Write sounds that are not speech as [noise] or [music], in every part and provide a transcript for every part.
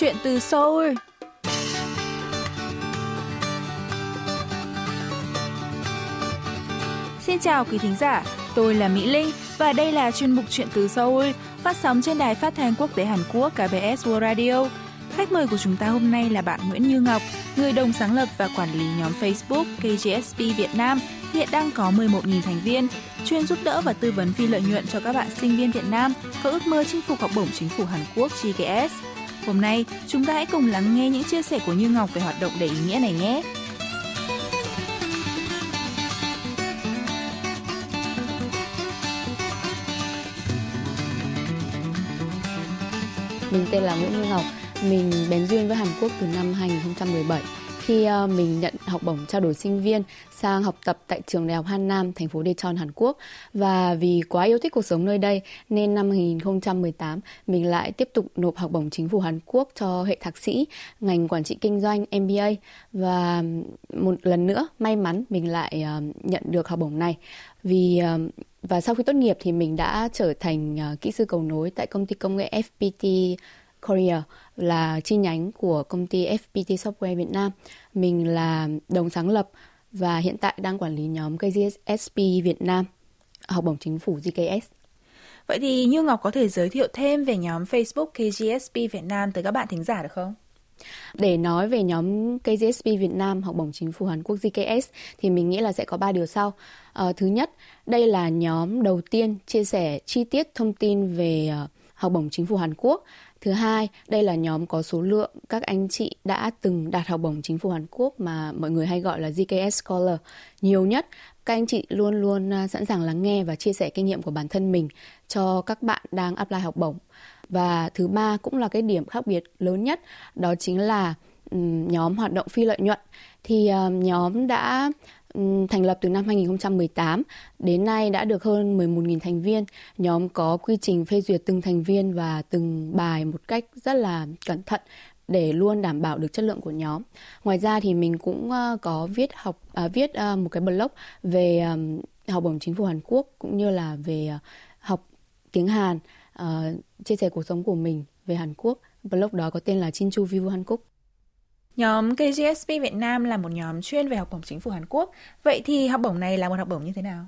Chuyện từ Seoul Xin chào quý thính giả, tôi là Mỹ Linh và đây là chuyên mục Chuyện từ Seoul phát sóng trên đài phát thanh quốc tế Hàn Quốc KBS World Radio. Khách mời của chúng ta hôm nay là bạn Nguyễn Như Ngọc, người đồng sáng lập và quản lý nhóm Facebook KGSP Việt Nam, hiện đang có 11.000 thành viên, chuyên giúp đỡ và tư vấn phi lợi nhuận cho các bạn sinh viên Việt Nam có ước mơ chinh phục học bổng chính phủ Hàn Quốc GKS. Hôm nay, chúng ta hãy cùng lắng nghe những chia sẻ của Như Ngọc về hoạt động đầy ý nghĩa này nhé. Mình tên là Nguyễn Như Ngọc, mình bén duyên với Hàn Quốc từ năm 2017 khi ờ, mình nhận học bổng trao đổi sinh viên sang học tập tại trường Đại học Han Nam, thành phố Daejeon, Hàn Quốc. Và vì quá yêu thích cuộc sống nơi đây nên năm 2018 mình lại tiếp tục nộp học bổng chính phủ Hàn Quốc cho hệ thạc sĩ ngành quản trị kinh doanh MBA và một lần nữa may mắn mình lại ờ, nhận được học bổng này vì ờ, và sau khi tốt nghiệp thì mình đã trở thành kỹ sư cầu nối tại công ty công nghệ FPT Korea là chi nhánh của công ty FPT Software Việt Nam. Mình là đồng sáng lập và hiện tại đang quản lý nhóm KGSP Việt Nam, học bổng chính phủ GKS. Vậy thì Như Ngọc có thể giới thiệu thêm về nhóm Facebook KGSP Việt Nam tới các bạn thính giả được không? Để nói về nhóm KGSP Việt Nam học bổng chính phủ Hàn Quốc GKS thì mình nghĩ là sẽ có 3 điều sau. À, thứ nhất, đây là nhóm đầu tiên chia sẻ chi tiết thông tin về uh, học bổng chính phủ Hàn Quốc Thứ hai, đây là nhóm có số lượng các anh chị đã từng đạt học bổng chính phủ Hàn Quốc mà mọi người hay gọi là GKS Scholar nhiều nhất. Các anh chị luôn luôn à, sẵn sàng lắng nghe và chia sẻ kinh nghiệm của bản thân mình cho các bạn đang apply học bổng. Và thứ ba cũng là cái điểm khác biệt lớn nhất, đó chính là nhóm hoạt động phi lợi nhuận. Thì à, nhóm đã Ừ, thành lập từ năm 2018 đến nay đã được hơn 11.000 thành viên. Nhóm có quy trình phê duyệt từng thành viên và từng bài một cách rất là cẩn thận để luôn đảm bảo được chất lượng của nhóm. Ngoài ra thì mình cũng ờ, có viết học à, viết ờ, một cái blog về học bổng chính phủ Hàn Quốc cũng như là về ờ, học tiếng Hàn, uh, chia sẻ cuộc sống của mình về Hàn Quốc. Blog đó có tên là Chinchu View Hàn Quốc. Nhóm KGSP Việt Nam là một nhóm chuyên về học bổng chính phủ Hàn Quốc. Vậy thì học bổng này là một học bổng như thế nào?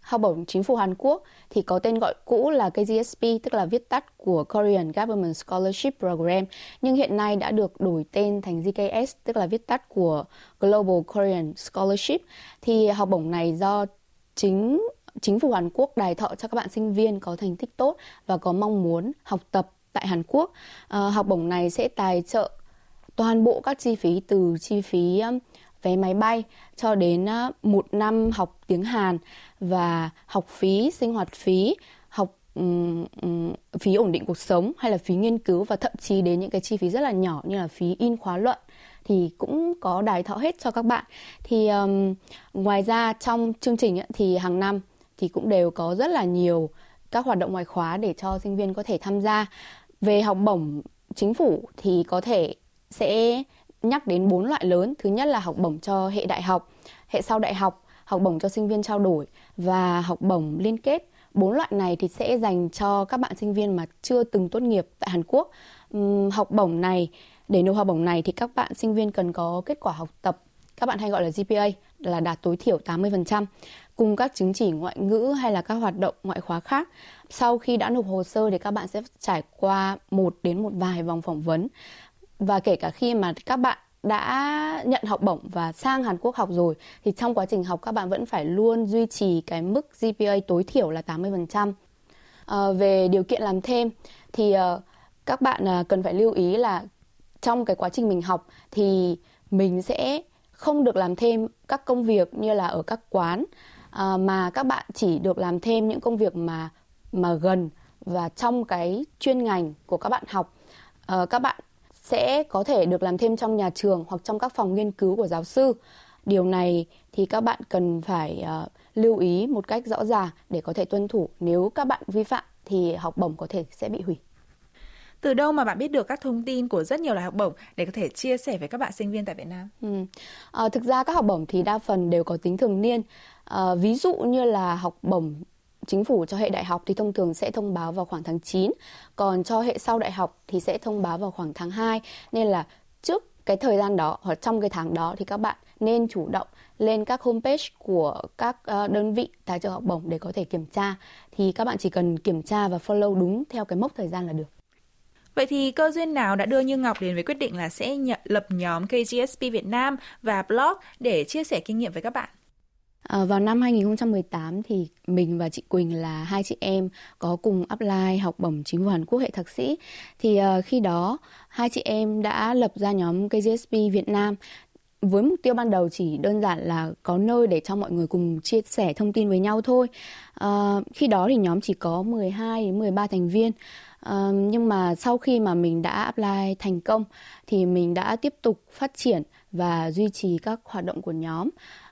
Học bổng chính phủ Hàn Quốc thì có tên gọi cũ là KGSP, tức là viết tắt của Korean Government Scholarship Program, nhưng hiện nay đã được đổi tên thành GKS, tức là viết tắt của Global Korean Scholarship. Thì học bổng này do chính chính phủ Hàn Quốc đài thọ cho các bạn sinh viên có thành tích tốt và có mong muốn học tập tại Hàn Quốc. À, học bổng này sẽ tài trợ toàn bộ các chi phí từ chi phí vé máy bay cho đến một năm học tiếng Hàn và học phí, sinh hoạt phí, học um, um, phí ổn định cuộc sống hay là phí nghiên cứu và thậm chí đến những cái chi phí rất là nhỏ như là phí in khóa luận thì cũng có đài thọ hết cho các bạn. Thì um, ngoài ra trong chương trình ấy, thì hàng năm thì cũng đều có rất là nhiều các hoạt động ngoại khóa để cho sinh viên có thể tham gia. Về học bổng chính phủ thì có thể sẽ nhắc đến bốn loại lớn. Thứ nhất là học bổng cho hệ đại học, hệ sau đại học, học bổng cho sinh viên trao đổi và học bổng liên kết. Bốn loại này thì sẽ dành cho các bạn sinh viên mà chưa từng tốt nghiệp tại Hàn Quốc. Uhm, học bổng này, để nộp học bổng này thì các bạn sinh viên cần có kết quả học tập, các bạn hay gọi là GPA là đạt tối thiểu 80% cùng các chứng chỉ ngoại ngữ hay là các hoạt động ngoại khóa khác. Sau khi đã nộp hồ sơ thì các bạn sẽ trải qua một đến một vài vòng phỏng vấn và kể cả khi mà các bạn đã nhận học bổng và sang Hàn Quốc học rồi thì trong quá trình học các bạn vẫn phải luôn duy trì cái mức GPA tối thiểu là 80%. À, ờ, về điều kiện làm thêm thì uh, các bạn uh, cần phải lưu ý là trong cái quá trình mình học thì mình sẽ không được làm thêm các công việc như là ở các quán uh, mà các bạn chỉ được làm thêm những công việc mà mà gần và trong cái chuyên ngành của các bạn học. Uh, các bạn sẽ có thể được làm thêm trong nhà trường hoặc trong các phòng nghiên cứu của giáo sư. Điều này thì các bạn cần phải uh, lưu ý một cách rõ ràng để có thể tuân thủ. Nếu các bạn vi phạm thì học bổng có thể sẽ bị hủy. Từ đâu mà bạn biết được các thông tin của rất nhiều loại học bổng để có thể chia sẻ với các bạn sinh viên tại Việt Nam? Ừ. À, thực ra các học bổng thì đa phần đều có tính thường niên. À, ví dụ như là học bổng chính phủ cho hệ đại học thì thông thường sẽ thông báo vào khoảng tháng 9, còn cho hệ sau đại học thì sẽ thông báo vào khoảng tháng 2. Nên là trước cái thời gian đó hoặc trong cái tháng đó thì các bạn nên chủ động lên các homepage của các ờ, đơn vị tài trợ học bổng để có thể kiểm tra. Thì các bạn chỉ cần kiểm tra và follow đúng theo cái mốc thời gian là được. Vậy thì cơ duyên nào đã đưa Như Ngọc đến với quyết định là sẽ nhận lập nhóm KGSP Việt Nam và blog để chia sẻ kinh nghiệm với các bạn? À, vào năm 2018 thì mình và chị Quỳnh là hai chị em có cùng apply học bổng chính phủ Hàn Quốc hệ thạc sĩ. Thì uh, khi đó hai chị em đã lập ra nhóm KGSP Việt Nam với mục tiêu ban đầu chỉ đơn giản là có nơi để cho mọi người cùng chia sẻ thông tin với nhau thôi. À, khi đó thì nhóm chỉ có 12 đến 13 thành viên. À, nhưng mà sau khi mà mình đã apply thành công thì mình đã tiếp tục phát triển và duy trì các hoạt động của nhóm.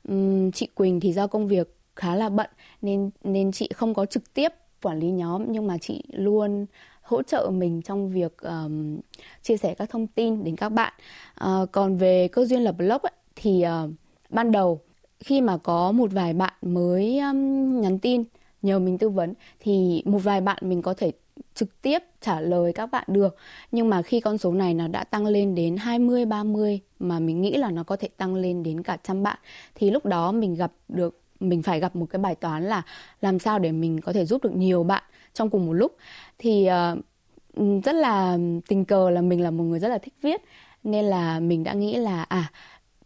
Um, chị Quỳnh thì do công việc khá là bận nên nên chị không có trực tiếp quản lý nhóm nhưng mà chị luôn hỗ trợ mình trong việc um, chia sẻ các thông tin đến các bạn. Uh, còn về cơ duyên lập blog ấy, thì uh, ban đầu khi mà có một vài bạn mới um, nhắn tin nhờ mình tư vấn thì một vài bạn mình có thể trực tiếp trả lời các bạn được. Nhưng mà khi con số này nó đã tăng lên đến 20 30 mà mình nghĩ là nó có thể tăng lên đến cả trăm bạn thì lúc đó mình gặp được mình phải gặp một cái bài toán là làm sao để mình có thể giúp được nhiều bạn trong cùng một lúc thì uh, rất là tình cờ là mình là một người rất là thích viết nên là mình đã nghĩ là à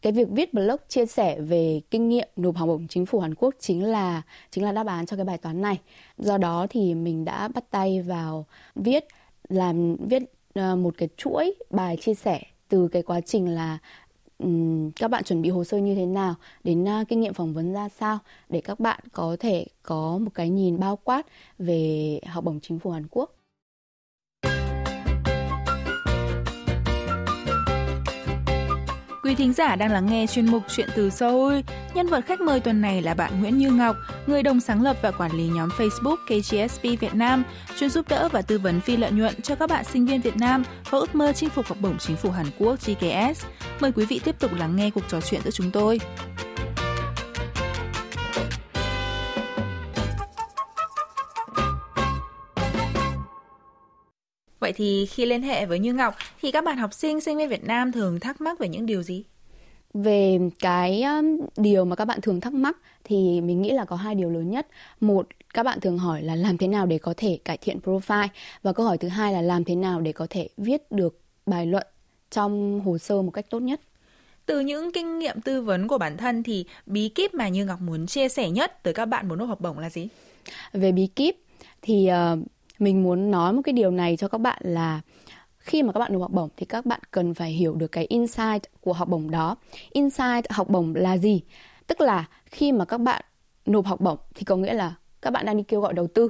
cái việc viết blog chia sẻ về kinh nghiệm nộp học bổng chính phủ Hàn Quốc chính là chính là đáp án cho cái bài toán này. Do đó thì mình đã bắt tay vào viết làm viết ờ, một cái chuỗi bài chia sẻ từ cái quá trình là um, các bạn chuẩn bị hồ sơ như thế nào đến uh, kinh nghiệm phỏng vấn ra sao để các bạn có thể có một cái nhìn bao quát về học bổng chính phủ Hàn Quốc. Quý thính giả đang lắng nghe chuyên mục Chuyện từ Seoul. Nhân vật khách mời tuần này là bạn Nguyễn Như Ngọc, người đồng sáng lập và quản lý nhóm Facebook KGSP Việt Nam, chuyên giúp đỡ và tư vấn phi lợi nhuận cho các bạn sinh viên Việt Nam có ước mơ chinh phục học bổng chính phủ Hàn Quốc GKS. Mời quý vị tiếp tục lắng nghe cuộc trò chuyện giữa chúng tôi. Vậy thì khi liên hệ với Như Ngọc thì các bạn học sinh sinh viên Việt Nam thường thắc mắc về những điều gì? Về cái um, điều mà các bạn thường thắc mắc thì mình nghĩ là có hai điều lớn nhất. Một, các bạn thường hỏi là làm thế nào để có thể cải thiện profile và câu hỏi thứ hai là làm thế nào để có thể viết được bài luận trong hồ sơ một cách tốt nhất. Từ những kinh nghiệm tư vấn của bản thân thì bí kíp mà Như Ngọc muốn chia sẻ nhất tới các bạn muốn nộp học bổng là gì? Về bí kíp thì uh, mình muốn nói một cái điều này cho các bạn là khi mà các bạn nộp học bổng thì các bạn cần phải hiểu được cái insight của học bổng đó. Insight học bổng là gì? Tức là khi mà các bạn nộp học bổng thì có nghĩa là các bạn đang đi kêu gọi đầu tư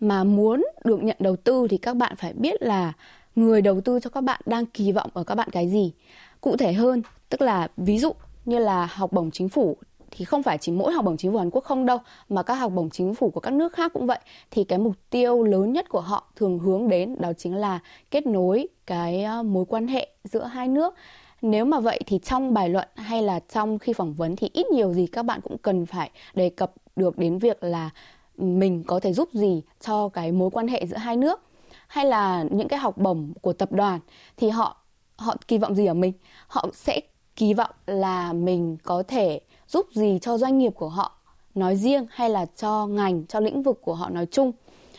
mà muốn được nhận đầu tư thì các bạn phải biết là người đầu tư cho các bạn đang kỳ vọng ở các bạn cái gì. Cụ thể hơn, tức là ví dụ như là học bổng chính phủ thì không phải chỉ mỗi học bổng chính phủ Hàn Quốc không đâu, mà các học bổng chính phủ của các nước khác cũng vậy. Thì cái mục tiêu lớn nhất của họ thường hướng đến đó chính là kết nối cái ờ, mối quan hệ giữa hai nước. Nếu mà vậy thì trong bài luận hay là trong khi phỏng vấn thì ít nhiều gì các bạn cũng cần phải đề cập được đến việc là mình có thể giúp gì cho cái mối quan hệ giữa hai nước. Hay là những cái học bổng của tập đoàn thì họ họ kỳ vọng gì ở mình? Họ sẽ kỳ vọng là mình có thể giúp gì cho doanh nghiệp của họ nói riêng hay là cho ngành, cho lĩnh vực của họ nói chung.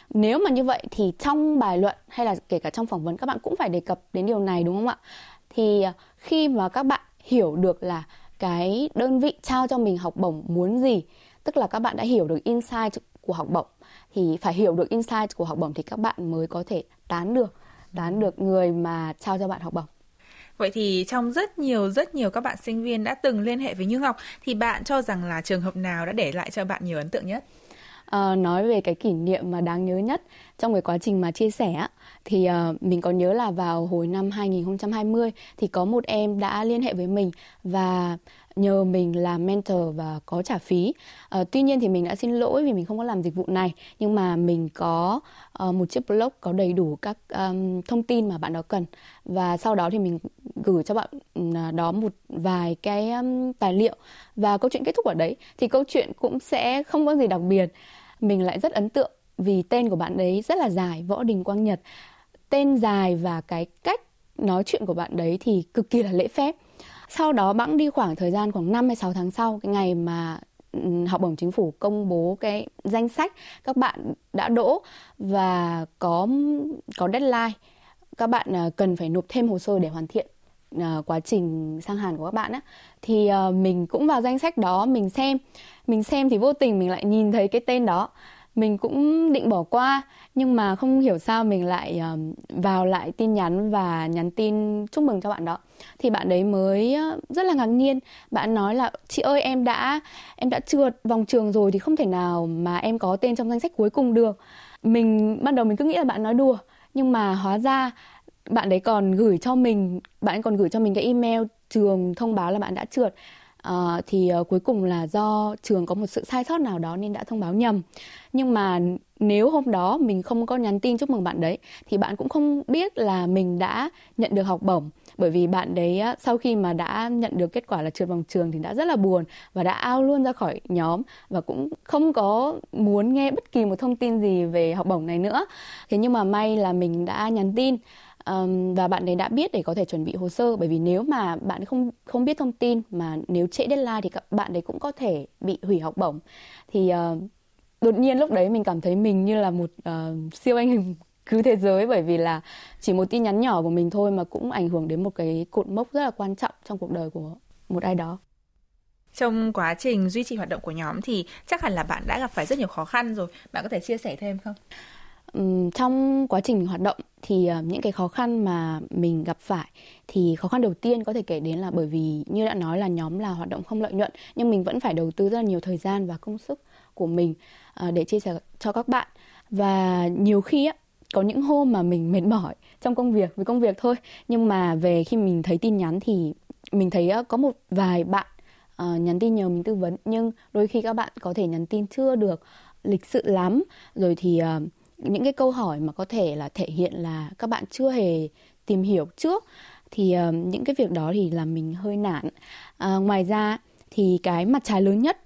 Nếu mà như vậy thì trong bài luận hay là kể cả trong phỏng vấn, các bạn cũng phải đề cập đến điều này, đúng không ạ? Thì à, khi mà các bạn hiểu được là cái đơn vị trao cho mình học bổng muốn gì, tức là các bạn đã hiểu được insight của học bổng, thì phải hiểu được insight của học bổng thì các bạn mới có thể tán được tán được người mà trao cho bạn học bổng. Vậy thì trong rất nhiều rất nhiều các bạn sinh viên đã từng liên hệ với Như Ngọc thì bạn cho rằng là trường hợp nào đã để lại cho bạn nhiều ấn tượng nhất? À, nói về cái kỷ niệm mà đáng nhớ nhất trong cái quá trình mà chia sẻ thì uh, mình có nhớ là vào hồi năm 2020 thì có một em đã liên hệ với mình và nhờ mình làm mentor và có trả phí. À, tuy nhiên thì mình đã xin lỗi vì mình không có làm dịch vụ này nhưng mà mình có uh, một chiếc blog có đầy đủ các um, thông tin mà bạn đó cần và sau đó thì mình gửi cho bạn ừ, à, đó một vài cái tài liệu và câu chuyện kết thúc ở đấy thì câu chuyện cũng sẽ không có gì đặc biệt. Mình lại rất ấn tượng vì tên của bạn đấy rất là dài, Võ Đình Quang Nhật. Tên dài và cái cách nói chuyện của bạn đấy thì cực kỳ là lễ phép. Sau đó bẵng đi khoảng thời gian khoảng 5 hay 6 tháng sau, cái ngày mà ừ, học bổng chính phủ công bố cái danh sách các bạn đã đỗ và có có deadline, các bạn à, cần phải nộp thêm hồ sơ để hoàn thiện uh, quá trình sang Hàn của các bạn á thì uh, mình cũng vào danh sách đó mình xem. Mình xem thì vô tình mình lại nhìn thấy cái tên đó. Mình cũng định bỏ qua nhưng mà không hiểu sao mình lại uh, vào lại tin nhắn và nhắn tin chúc mừng cho bạn đó. Thì bạn đấy mới rất là ngạc nhiên. Bạn nói là chị ơi em đã em đã trượt vòng trường rồi thì không thể nào mà em có tên trong danh sách cuối cùng được. Mình ban đầu mình cứ nghĩ là bạn nói đùa nhưng mà hóa ra bạn đấy còn gửi cho mình bạn ấy còn gửi cho mình cái email trường thông báo là bạn đã trượt. À, thì uh, cuối cùng là do trường có một sự sai sót nào đó nên đã thông báo nhầm. Nhưng mà nếu hôm đó mình không có nhắn tin chúc mừng bạn đấy thì bạn cũng không biết là mình đã nhận được học bổng. Bởi vì bạn đấy sau khi mà đã nhận được kết quả là trượt vòng trường thì đã rất là buồn và đã ao luôn ra khỏi nhóm và cũng không có muốn nghe bất kỳ một thông tin gì về học bổng này nữa. Thế nhưng mà may là mình đã nhắn tin um, và bạn ấy đã biết để có thể chuẩn bị hồ sơ. Bởi vì nếu mà bạn không không biết thông tin mà nếu trễ deadline thì các bạn ấy cũng có thể bị hủy học bổng. Thì uh, đột nhiên lúc đấy mình cảm thấy mình như là một uh, siêu anh hùng [laughs] cứu thế giới. Bởi vì là chỉ một tin nhắn nhỏ của mình thôi mà cũng ảnh hưởng đến một cái cột mốc rất là quan trọng trong cuộc đời của một ai đó. Trong quá trình duy trì hoạt động của nhóm thì chắc hẳn là bạn đã gặp phải rất nhiều khó khăn rồi. Bạn có thể chia sẻ thêm không? Trong quá trình hoạt động thì ờ, những cái khó khăn mà mình gặp phải thì khó khăn đầu tiên có thể kể đến là bởi vì như đã nói là nhóm là hoạt động không lợi nhuận nhưng mình vẫn phải đầu tư rất là nhiều thời gian và công sức của mình ờ, để chia sẻ cho các bạn. Và nhiều khi á có những hôm mà mình mệt mỏi trong công việc với công việc thôi nhưng mà về khi mình thấy tin nhắn thì mình thấy có một vài bạn ờ, nhắn tin nhờ mình tư vấn. Nhưng đôi khi các bạn có thể nhắn tin chưa được lịch sự lắm rồi thì uh, những cái câu hỏi mà có thể là thể hiện là các bạn chưa hề tìm hiểu trước thì uh, những cái việc đó thì là mình hơi nản. À, ngoài ra thì cái mặt trái lớn nhất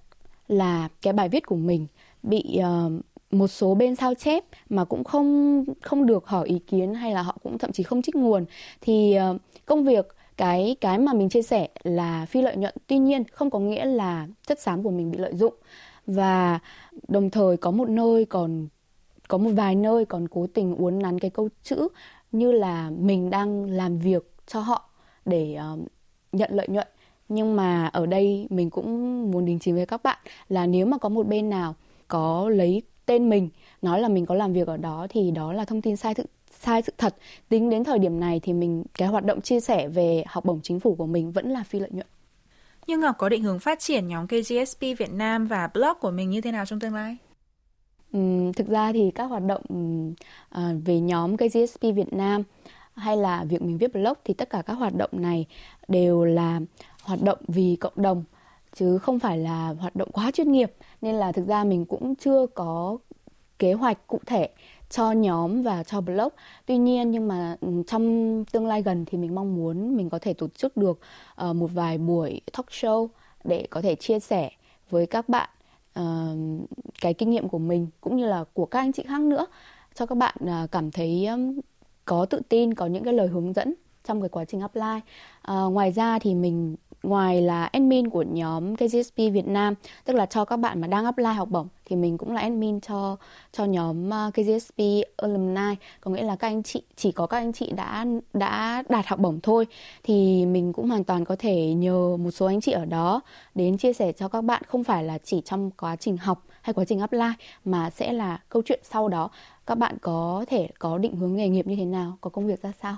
là cái bài viết của mình bị uh, một số bên sao chép mà cũng không không được hỏi ý kiến hay là họ cũng thậm chí không trích nguồn. Thì uh, công việc cái cái mà mình chia sẻ là phi lợi nhuận tuy nhiên không có nghĩa là chất xám của mình bị lợi dụng. Và đồng thời có một nơi còn có một vài nơi còn cố tình uốn nắn cái câu chữ như là mình đang làm việc cho họ để uh, nhận lợi nhuận. Nhưng mà ở đây mình cũng muốn đính chính với các bạn là nếu mà có một bên nào có lấy tên mình nói là mình có làm việc ở đó thì đó là thông tin sai thực sai sự thật. Tính đến thời điểm này thì mình cái hoạt động chia sẻ về học bổng chính phủ của mình vẫn là phi lợi nhuận. Nhưng Ngọc có định hướng phát triển nhóm KGSP Việt Nam và blog của mình như thế nào trong tương lai? Um, thực ra thì các hoạt động uh, về nhóm KGSP Việt Nam hay là việc mình viết blog thì tất cả các hoạt động này đều là hoạt động vì cộng đồng chứ không phải là hoạt động quá chuyên nghiệp. Nên là thực ra mình cũng chưa có kế hoạch cụ thể cho nhóm và cho blog. Tuy nhiên nhưng mà trong tương lai gần thì mình mong muốn mình có thể tổ chức được ờ, một vài buổi talk show để có thể chia sẻ với các bạn uh, cái kinh nghiệm của mình cũng như là của các anh chị khác nữa cho các bạn uh, cảm thấy um, có tự tin có những cái lời hướng dẫn trong cái quá trình apply. Uh, ngoài ra thì mình ngoài là admin của nhóm KGSP Việt Nam, tức là cho các bạn mà đang apply học bổng, thì mình cũng là admin cho cho nhóm ờ, KGSP alumni. Có nghĩa là các anh chị, chỉ có các anh chị đã đã đạt học bổng thôi, thì mình cũng hoàn toàn có thể nhờ một số anh chị ở đó đến chia sẻ cho các bạn. Không phải là chỉ trong quá trình học hay quá trình apply, mà sẽ là câu chuyện sau đó. Các bạn có thể có định hướng nghề nghiệp như thế nào, có công việc ra sao?